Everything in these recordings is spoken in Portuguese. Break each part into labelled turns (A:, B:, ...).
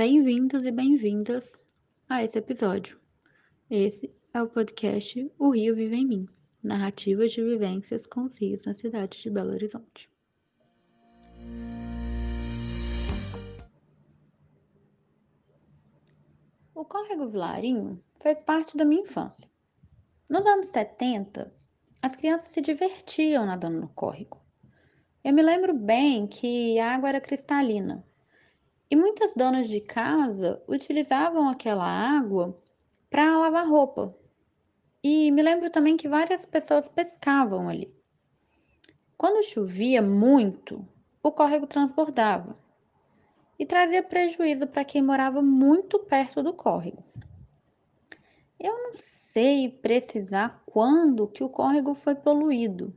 A: Bem-vindos e bem-vindas a esse episódio. Esse é o podcast O Rio Vive em Mim Narrativas de Vivências com os Rios na cidade de Belo Horizonte. O córrego Vilarinho fez parte da minha infância. Nos anos 70, as crianças se divertiam nadando no córrego. Eu me lembro bem que a água era cristalina e muitas donas de casa utilizavam aquela água para lavar roupa. E me lembro também que várias pessoas pescavam ali. Quando chovia muito, o córrego transbordava e trazia prejuízo para quem morava muito perto do córrego. Eu não sei precisar quando que o córrego foi poluído,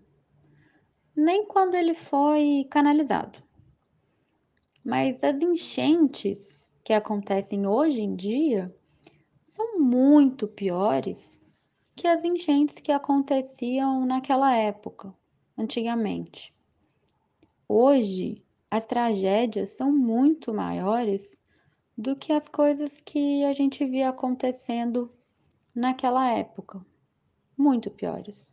A: nem quando ele foi canalizado. Mas as enchentes que acontecem hoje em dia são muito piores que as enchentes que aconteciam naquela época, antigamente. Hoje, as tragédias são muito maiores do que as coisas que a gente via acontecendo naquela época, muito piores.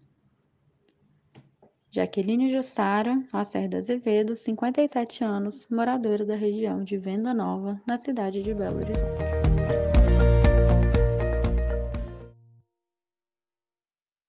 A: Jaqueline Jussara Lacerda Azevedo, 57 anos, moradora da região de Venda Nova, na cidade de Belo Horizonte.